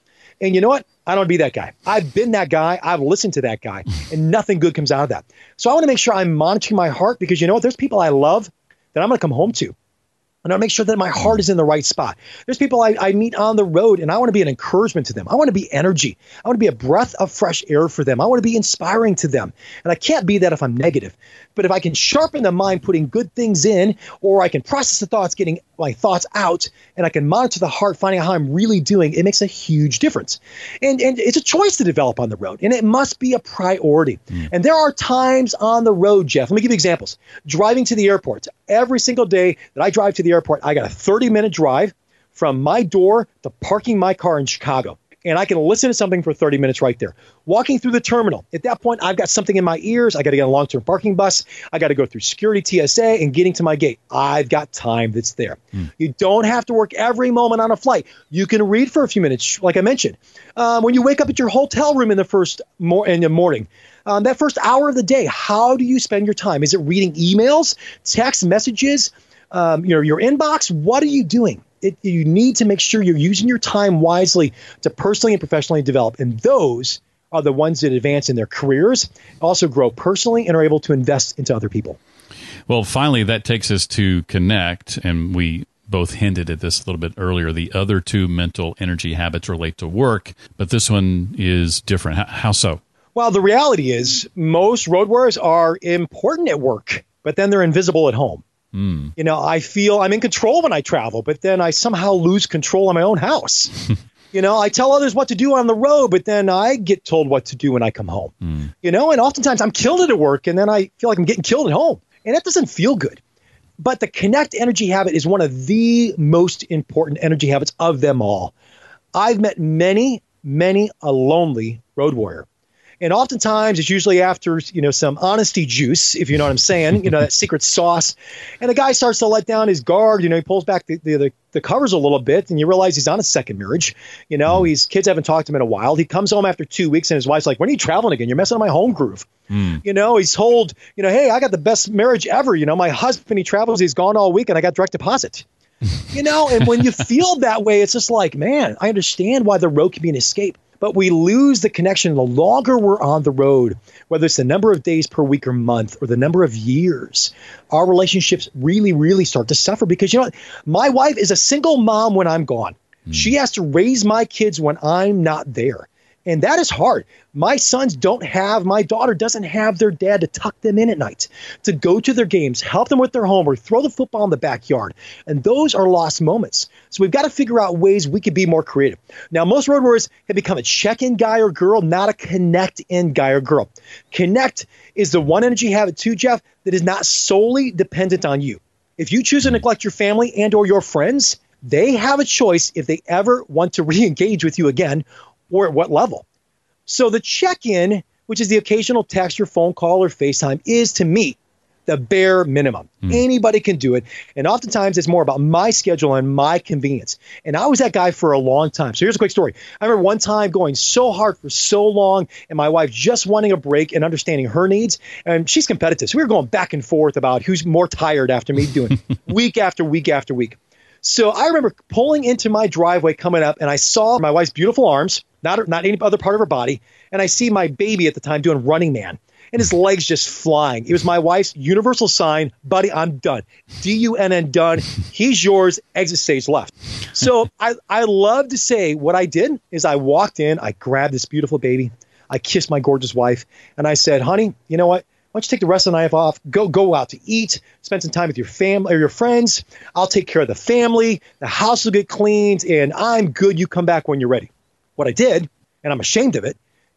And you know what? I don't be that guy. I've been that guy. I've listened to that guy, [laughs] and nothing good comes out of that. So I want to make sure I'm monitoring my heart because you know what? There's people I love that I'm going to come home to. And I make sure that my heart mm. is in the right spot. There's people I, I meet on the road, and I want to be an encouragement to them. I want to be energy. I want to be a breath of fresh air for them. I want to be inspiring to them. And I can't be that if I'm negative. But if I can sharpen the mind, putting good things in, or I can process the thoughts, getting my thoughts out, and I can monitor the heart, finding out how I'm really doing, it makes a huge difference. And, and it's a choice to develop on the road, and it must be a priority. Mm. And there are times on the road, Jeff, let me give you examples. Driving to the airport, every single day that I drive to the airport, I got a 30 minute drive from my door to parking my car in Chicago and I can listen to something for 30 minutes right there. Walking through the terminal, at that point, I've got something in my ears. I got to get a long term parking bus. I got to go through security TSA and getting to my gate. I've got time that's there. Mm. You don't have to work every moment on a flight. You can read for a few minutes, like I mentioned. Um, when you wake up at your hotel room in the first mor- in the morning, um, that first hour of the day, how do you spend your time? Is it reading emails, text messages, um, you know, your inbox? What are you doing? It, you need to make sure you're using your time wisely to personally and professionally develop. And those are the ones that advance in their careers, also grow personally, and are able to invest into other people. Well, finally, that takes us to connect, and we both hinted at this a little bit earlier. The other two mental energy habits relate to work, but this one is different. How, how so? Well, the reality is most road warriors are important at work, but then they're invisible at home. Mm. You know, I feel I'm in control when I travel, but then I somehow lose control in my own house. [laughs] you know, I tell others what to do on the road, but then I get told what to do when I come home. Mm. You know, and oftentimes I'm killed at work and then I feel like I'm getting killed at home. And that doesn't feel good. But the connect energy habit is one of the most important energy habits of them all. I've met many, many a lonely road warrior. And oftentimes it's usually after, you know, some honesty juice, if you know what I'm saying, you know, that [laughs] secret sauce. And the guy starts to let down his guard, you know, he pulls back the, the, the covers a little bit and you realize he's on a second marriage. You know, mm. his kids haven't talked to him in a while. He comes home after two weeks and his wife's like, when are you traveling again? You're messing up my home groove. Mm. You know, he's told, you know, hey, I got the best marriage ever. You know, my husband, he travels, he's gone all week and I got direct deposit. [laughs] you know, and when you feel that way, it's just like, man, I understand why the road can be an escape but we lose the connection the longer we're on the road, whether it's the number of days per week or month or the number of years. Our relationships really, really start to suffer because, you know, my wife is a single mom when I'm gone. Mm. She has to raise my kids when I'm not there. And that is hard. My sons don't have, my daughter doesn't have their dad to tuck them in at night, to go to their games, help them with their homework, throw the football in the backyard. And those are lost moments. So we've got to figure out ways we can be more creative. Now, most road warriors have become a check in guy or girl, not a connect in guy or girl. Connect is the one energy habit, too, Jeff, that is not solely dependent on you. If you choose to neglect your family and or your friends, they have a choice if they ever want to [laughs] re-engage with you again or at what level. So the check in, which is the occasional text or phone call or FaceTime, is to me the bare minimum. Mm. Anybody can do it. And oftentimes it's more about my schedule and my convenience. And I was that guy for a long time. So here's a quick story. I remember one time going so hard for so long and my wife just wanting a break and understanding her needs. And she's competitive. So we were going back and forth about who's more tired after me doing [laughs] week after week after week. So I remember pulling into my driveway coming up and I saw my wife's beautiful arms, not, not any other part of her body. And I see my baby at the time doing running man and his legs just flying. It was my wife's universal sign, buddy, I'm done. D U N N done. He's yours. Exit stage left. So [laughs] I, I love to say what I did is I walked in, I grabbed this beautiful baby, I kissed my gorgeous wife, and I said, honey, you know what? Why don't you take the rest of the night off? Go go out to eat, spend some time with your family or your friends. I'll take care of the family. The house will get cleaned, and I'm good. You come back when you're ready. What I did, and I'm ashamed of it,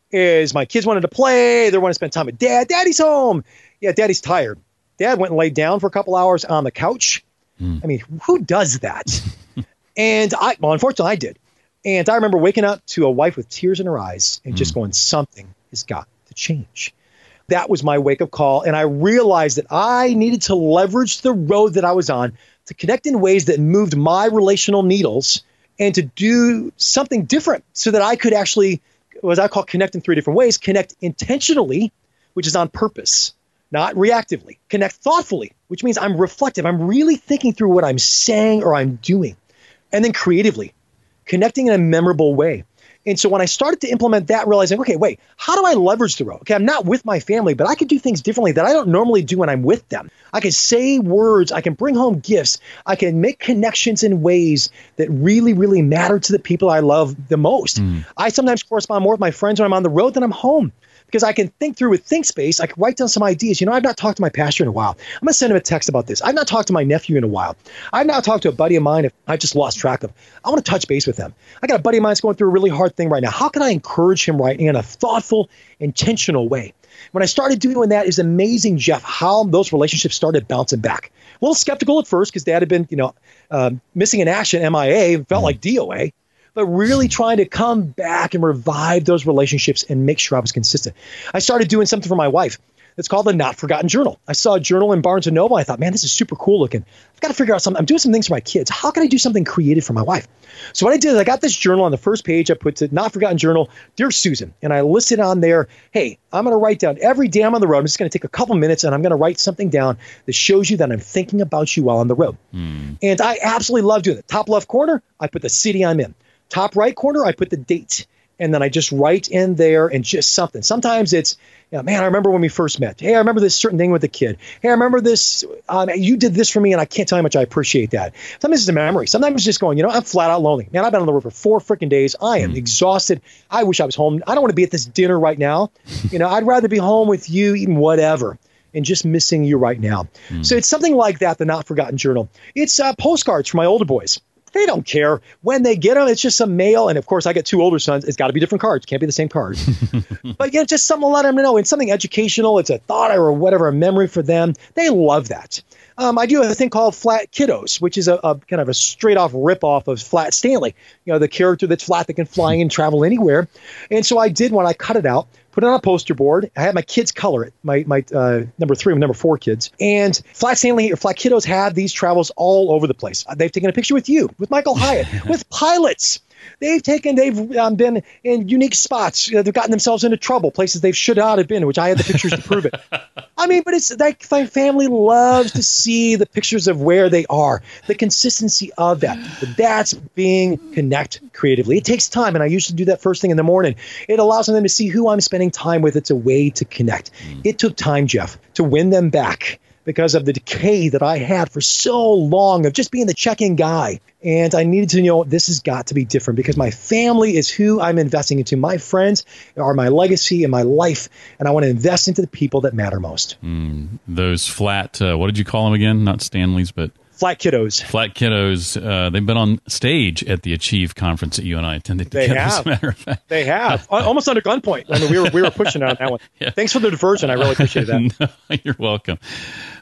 is my kids wanted to play. They want to spend time with dad. Daddy's home. Yeah, daddy's tired. Dad went and laid down for a couple hours on the couch. Mm. I mean, who does that? [laughs] and I, well, unfortunately, I did. And I remember waking up to a wife with tears in her eyes and mm. just hmm. going, something has got to change. That was my wake up call. And I realized that I needed to leverage the road that I was on to connect in ways that moved my relational needles and to do something different so that I could actually what I call connect in three different ways connect intentionally, which is on purpose, not reactively, connect thoughtfully, which means I'm reflective. I'm really thinking through what I'm saying or I'm doing. And then creatively, connecting in a memorable way. And so when I started to implement that, realizing, okay, wait, how do I leverage the road? Okay, I'm not with my family, but I can do things differently that I don't normally do when I'm with them. I can say words, I can bring home gifts, I can make connections in ways that really, really matter to the people I love the most. Mm. I sometimes correspond more with my friends when I'm on the road than I'm home because I can think through with ThinkSpace. I can write down some ideas. You know, I've not talked to my pastor in a while. I'm going to send him a text about this. I've not talked to my nephew in a while. I've not talked to a buddy of mine if I just lost track of. I want to touch base with them. I got a buddy of mine that's going through a really hard thing right now. How can I encourage him right in a thoughtful, intentional way? When I started doing that, is amazing, Jeff, how those relationships started bouncing back. A little skeptical at first because dad had been, you know, um, missing in action, MIA, felt mm. like DOA but really trying to come back and revive those relationships and make sure I was consistent. I started doing something for my wife. It's called the Not Forgotten Journal. I saw a journal in Barnes and Noble. I thought, man, this is super cool looking. I've got to figure out something. I'm doing some things for my kids. How can I do something creative for my wife? So what I did is I got this journal on the first page. I put the Not Forgotten Journal, Dear Susan, and I listed on there, hey, I'm going to write down every day I'm on the road. I'm just going to take a couple minutes and I'm going to write something down that shows you that I'm thinking about you while on the road. Mm. And I absolutely love doing it. Top left corner, I put the city I'm in. Top right corner, I put the date. And then I just write in there and just something. Sometimes it's, you know, man, I remember when we first met. Hey, I remember this certain thing with the kid. Hey, I remember this. Um, you did this for me, and I can't tell you how much I appreciate that. Sometimes it's a memory. Sometimes it's just going, you know, I'm flat out lonely. Man, I've been on the road for four freaking days. I am mm. exhausted. I wish I was home. I don't want to be at this dinner right now. you know, I'd rather be home with you eating whatever and just missing you right now. Mm. So it's something like that, the Not Forgotten Journal. It's uh, postcards for my older boys. They don't care when they get them. It's just some mail, and of course, I get two older sons. It's got to be different cards. Can't be the same cards. [laughs] but yeah, just something to let them know. It's something educational. It's a thought or whatever, a memory for them. They love that. Um, I do a thing called Flat Kiddos, which is a, a kind of a straight off rip off of Flat Stanley. You know, the character that's flat that can fly and travel anywhere. And so I did when I cut it out put it on a poster board. I had my kids color it, my, my uh, number three and number four kids. And Flat Stanley or Flat Kiddos have these travels all over the place. They've taken a picture with you, with Michael Hyatt, [laughs] with pilots. They've taken, they've um, been in unique spots. You know, they've gotten themselves into trouble, places they should not have been, which I had the pictures to prove it. [laughs] I mean, but it's like my family loves to see the pictures of where they are, the consistency of that. But that's being connect creatively. It takes time, and I usually do that first thing in the morning. It allows them to see who I'm spending time with. It's a way to connect. Mm. It took time, Jeff, to win them back because of the decay that I had for so long of just being the check-in guy. And I needed to know this has got to be different because my family is who I'm investing into. My friends are my legacy and my life, and I want to invest into the people that matter most. Mm, those flat, uh, what did you call them again? Not Stanley's, but Flat Kiddos. Flat Kiddos. Uh, they've been on stage at the Achieve conference that you and I attended together. They have. As a matter of fact. They have. [laughs] Almost under gunpoint. I mean, we were we were pushing on that one. [laughs] yeah. Thanks for the diversion. I really appreciate that. [laughs] no, you're welcome.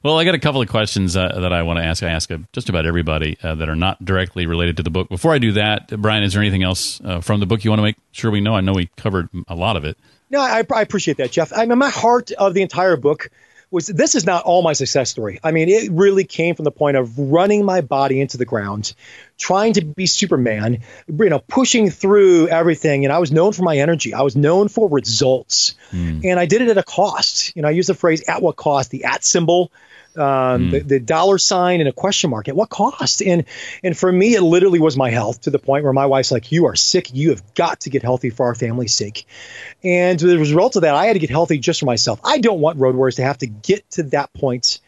Well, I got a couple of questions uh, that I want to ask. I ask just about everybody uh, that are not directly related to the book. Before I do that, Brian, is there anything else uh, from the book you want to make sure we know? I know we covered a lot of it. No, I, I appreciate that, Jeff. I mean, my heart of the entire book was this is not all my success story. I mean, it really came from the point of running my body into the ground, trying to be Superman, you know, pushing through everything. And I was known for my energy. I was known for results, mm. and I did it at a cost. You know, I use the phrase "at what cost." The at symbol um, mm. the, the, dollar sign and a question mark at what cost and and for me it literally was my health to the point where my wife's like you are sick you have got to get healthy for our family's sake and the result of that i had to get healthy just for myself i don't want road warriors to have to get to that point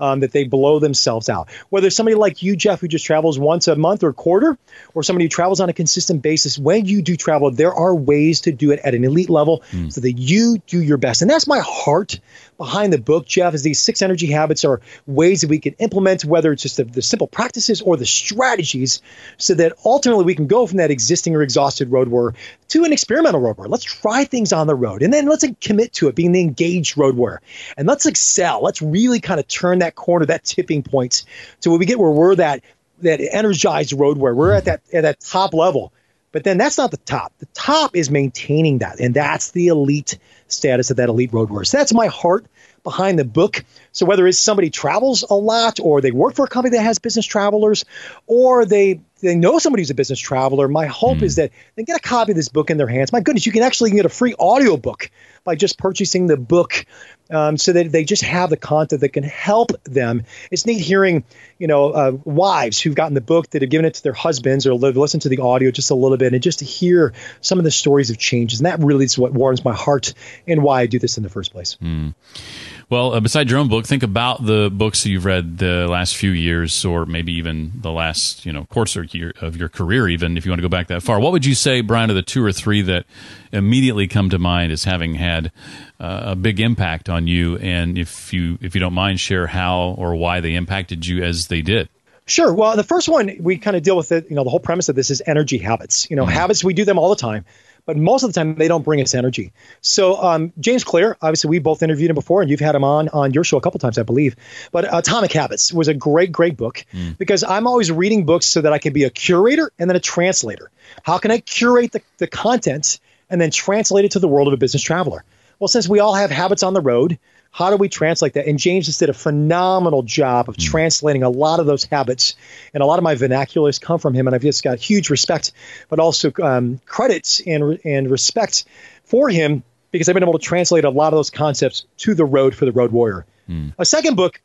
um, that they blow themselves out. Whether somebody like you, Jeff, who just travels once a month or quarter, or somebody who travels on a consistent basis, when you do travel, there are ways to do it at an elite level mm. so that you do your best. And that's my heart behind the book, Jeff, is these six energy habits are ways that we can implement, whether it's just the, the, simple practices or the strategies, so that ultimately we can go from that existing or exhausted road warrior to an experimental road warrior. Let's try things on the road and then let's commit to it, being the engaged road warrior. And let's excel. Let's really kind of turn that corner, that tipping point, to where we get where we're that that energized road warrior. We're at that at that top level. But then that's not the top. The top is maintaining that, and that's the elite status of that elite road warrior. So that's my heart behind the book. So whether it's somebody travels a lot, or they work for a company that has business travelers, or they they know somebody who's a business traveler, my hope mm. is that they get a copy of this book in their hands. My goodness, you can actually get a free audio book by just purchasing the book um, so that they just have the content that can help them. It's neat hearing, you know, uh, wives who've gotten the book that have given it to their husbands or listened to the audio just a little bit and just to hear some of the stories of changes. And that really is what warms my heart and why I do this in the first place. Mm. Well, uh, beside your own book, think about the books that you've read the last few years, or maybe even the last you know course of your, of your career, even if you want to go back that far. What would you say, Brian, are the two or three that immediately come to mind as having had uh, a big impact on you? And if you if you don't mind, share how or why they impacted you as they did. Sure. Well, the first one we kind of deal with it. You know, the whole premise of this is energy habits. You know, mm-hmm. habits we do them all the time but most of the time they don't bring us energy. So um, James Clear, obviously we both interviewed him before, and you've had him on on your show a couple times, I believe. But Atomic Habits was a great, great book mm. because I'm always reading books so that I can be a curator and then a translator. How can I curate the, the content and then translate it to the world of a business traveler? Well, since we all have habits on the road, how do we translate that? And James just did a phenomenal job of mm. translating a lot of those habits. And a lot of my vernaculars come from him. And I've just got huge respect, but also um, credits and, and respect for him because I've been able to translate a lot of those concepts to the road for the road warrior. Mm. A second book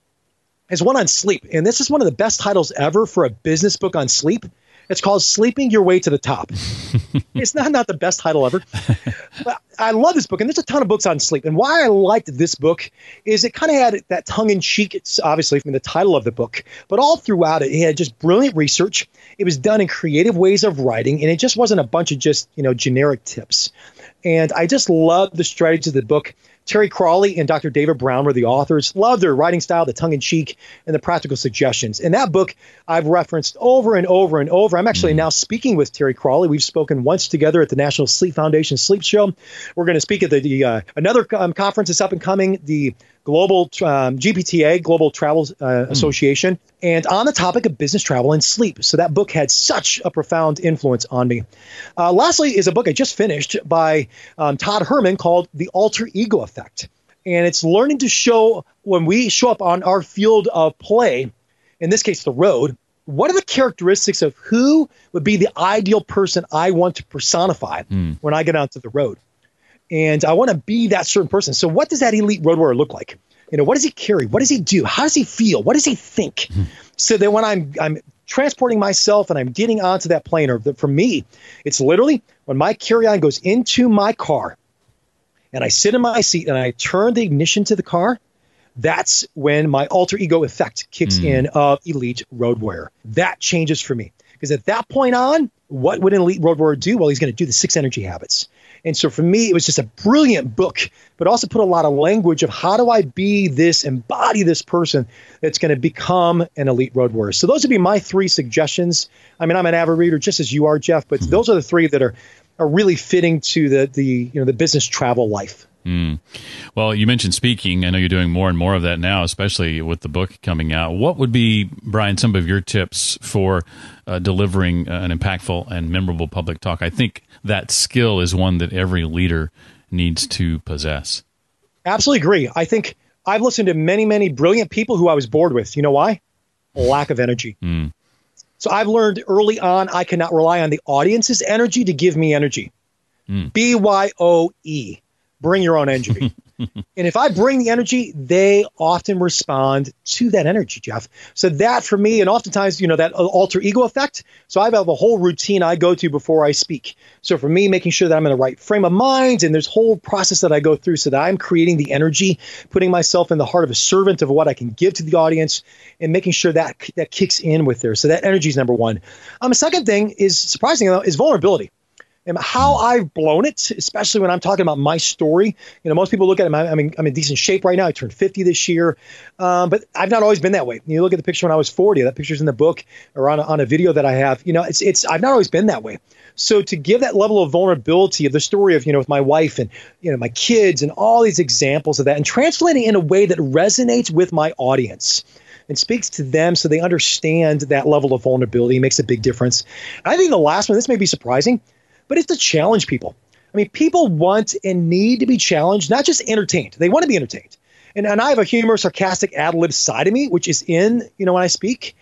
is one on sleep. And this is one of the best titles ever for a business book on sleep it's called Sleeping Your Way to the Top. [laughs] it's not, not the best title ever. But I love this book, and there's a ton of books on sleep. And why I liked this book is it kind of had that tongue in cheek, it's obviously from the title of the book, but all throughout it, it had just brilliant research. It was done in creative ways of writing, and it just wasn't a bunch of just, you know, generic tips. And I just love the strategy of the book. Terry Cralle and Dr. David Brown were the authors. Love their writing style, the tongue in cheek, and the practical suggestions. And that book I've referenced over and over and over. I'm actually mm-hmm. now speaking with Terry Cralle. We've spoken once together at the National Sleep Foundation Sleep Show. We're going to speak at the, the uh, another um, conference that's up and coming, the Global um, GBTA, Global Travel uh, mm. Association, and on the topic of business travel and sleep. So that book had such a profound influence on me. Uh, lastly, is a book I just finished by um, Todd Herman called The Alter Ego Effect. And it's learning to show when we show up on our field of play, in this case, the road, what are the characteristics of who would be the ideal person I want to personify mm. when I get onto the road? And I want to be that certain person. So, what does that elite road warrior look like? You know, what does he carry? What does he do? How does he feel? What does he think? Mm-hmm. So that when I'm I'm transporting myself and I'm getting onto that plane, or the, for me, it's literally when my carry-on goes into my car, and I sit in my seat and I turn the ignition to the car. That's when my alter ego effect kicks mm. in of elite road warrior. That changes for me because at that point on, what would an elite road warrior do? Well, he's going to do the six energy habits. And so for me, it was just a brilliant book, but also put a lot of language of how do I be this, embody this person that's going to become an elite road warrior. So those would be my three suggestions. I mean, I'm an avid reader just as you are, Jeff, but mm-hmm. those are the three that are are really fitting to the the you know the business travel life. Mm. Well, you mentioned speaking. I know you're doing more and more of that now, especially with the book coming out. What would be, Brian, some of your tips for uh, delivering an impactful and memorable public talk? I think that skill is one that every leader needs to possess. Absolutely agree. I think I've listened to many, many brilliant people who I was bored with. You know why? Lack of energy. Mm. So I've learned early on I cannot rely on the audience's energy to give me energy. Mm. B Y O E. Bring your own energy. [laughs] and if I bring the energy, they often respond to that energy, Jeff. So that for me, and oftentimes, you know, that alter ego effect. So I have a whole routine I go to before I speak. So for me, making sure that I'm in the right frame of mind, and there's whole process that I go through so that I'm creating the energy, putting myself in the heart of a servant of what I can give to the audience, and making sure that that kicks in with there. So that energy is number one. Um, a second thing is surprising though is vulnerability and how I've blown it, especially when I'm talking about my story. You know, most people look at it. I mean, I'm in decent shape right now. I turned 50 this year, um, but I've not always been that way. You look at the picture when I was 40. That picture's in the book or on a, on a video that I have. You know, it's it's I've not always been that way. So to give that level of vulnerability of the story of you know with my wife and you know my kids and all these examples of that and translating in a way that resonates with my audience and speaks to them so they understand that level of vulnerability makes a big difference. I think the last one, this may be surprising, but it's to challenge people. I mean, people want and need to be challenged, not just entertained. They want to be entertained. And, and I have a humor, sarcastic, ad lib side of me, which is in, you know, when I speak.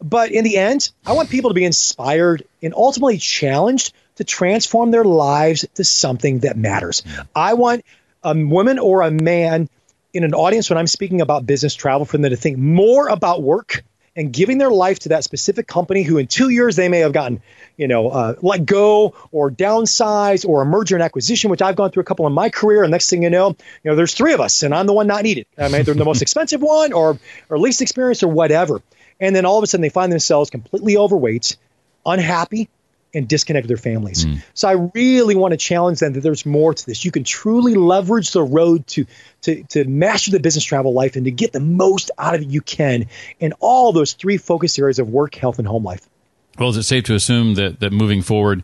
But in the end, I want people to be inspired and ultimately challenged to transform their lives to something that matters. I want a woman or a man in an audience when I'm speaking about business travel for them to think more about work and giving their life to that specific company who in two years they may have gotten, you know, uh, let go or downsize or a merger and acquisition, which I've gone through a couple in my career. And next thing you know, you know, there's three of us and I'm the one not needed. I mean, they're the most [laughs] expensive one or, or least experienced or whatever. And then all of a sudden they find themselves completely overweight, unhappy, and disconnect with their families. Mm. So I really want to challenge them that there's more to this. You can truly leverage the road to to to master the business travel life and to get the most out of it you can in all those three focus areas of work, health, and home life. Well, is it safe to assume that that moving forward,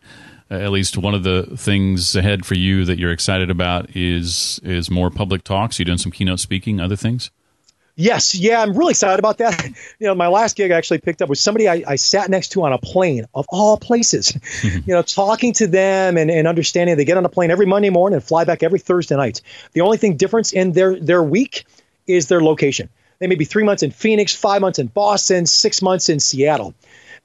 uh, at least one of the things ahead for you that you're excited about is is more public talks? You doing some keynote speaking, other things? Yes, yeah, I'm really excited about that. [laughs] You know, my last gig I actually picked up was somebody I, I sat next to on a plane of all places. [laughs] you know, talking to them and, and understanding they get on a plane every Monday morning and fly back every Thursday night. The only thing difference in their their week is their location. They may be three months in Phoenix, five months in Boston, six months in Seattle.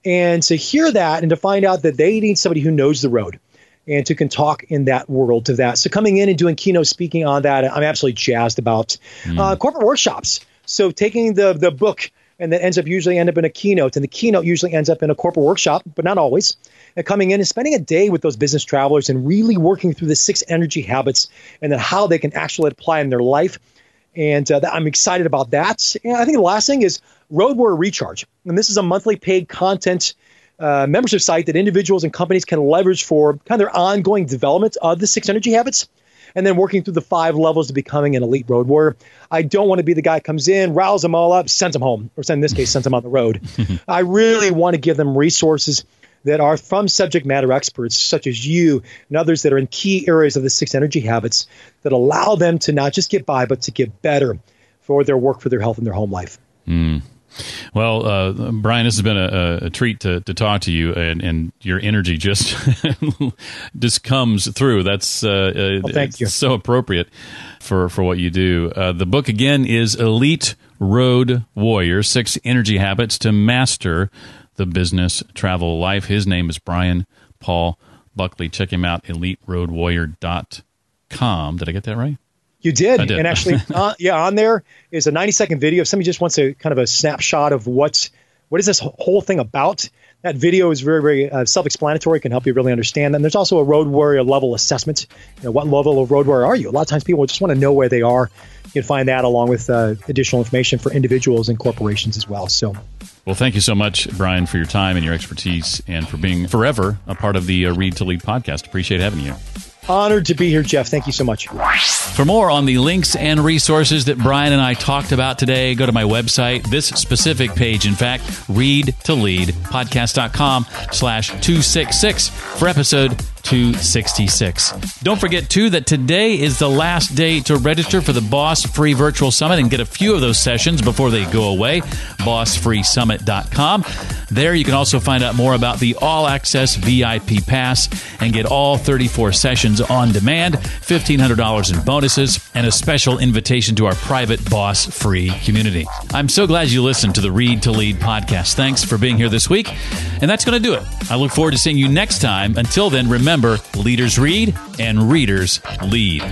And to hear that and to find out that they need somebody who knows the road and who can talk in that world to that. So coming in and doing keynote speaking on that, I'm absolutely jazzed about. Mm. Uh, corporate workshops. So taking the the book and that ends up usually end up in a keynote, and the keynote usually ends up in a corporate workshop, but not always. And coming in and spending a day with those business travelers and really working through the six energy habits and then how they can actually apply in their life. And uh, I'm excited about that. And I think the last thing is Road Warrior Recharge, and this is a monthly paid content. Uh, membership site that individuals and companies can leverage for kind of their ongoing development of the six energy habits and then working through the five levels to becoming an elite road warrior. I don't want to be the guy comes in, riles them all up, sends them home, or in this case, sends them on the road. [laughs] I really want to give them resources that are from subject matter experts such as you and others that are in key areas of the six energy habits that allow them to not just get by, but to get better for their work, for their health, and their home life. Mm. Well, uh, Brian, this has been a, a, treat to, to talk to you, and, and your energy just [laughs] just comes through. That's uh, well, thank you. so appropriate for, for what you do. Uh, the book again is Elite Road Warrior: Six Energy Habits to Master the Business Travel Life. His name is Brian Paul Buckley. Check him out, EliteRoadWarrior.com. Did I get that right? You did. did. And actually, [laughs] uh, yeah, on there is a 90 second video. If somebody just wants a kind of a snapshot of what's, what is this whole thing about, that video is very, very uh, self explanatory, can help you really understand. And there's also a road warrior level assessment. You know, what level of road warrior are you? A lot of times people just want to know where they are. You can find that along with uh, additional information for individuals and corporations as well. So, well, thank you so much, Brian, for your time and your expertise and for being forever a part of the uh, Read to Lead podcast. Appreciate having you. Honored to be here, Jeff. Thank you so much. For more on the links and resources that Brian and I talked about today, go to my website, this specific page, in fact, read to lead podcast.com slash 266 for episode 266. Don't forget, too, that today is the last day to register for the Boss Free Virtual Summit and get a few of those sessions before they go away. BossFreeSummit.com. There you can also find out more about the All Access VIP Pass and get all 34 sessions on demand, $1,500 in bonuses, and a special invitation to our private Boss Free community. I'm so glad you listened to the Read to Lead podcast. Thanks for being here this week. And that's going to do it. I look forward to seeing you next time. Until then, remember leaders read and readers lead.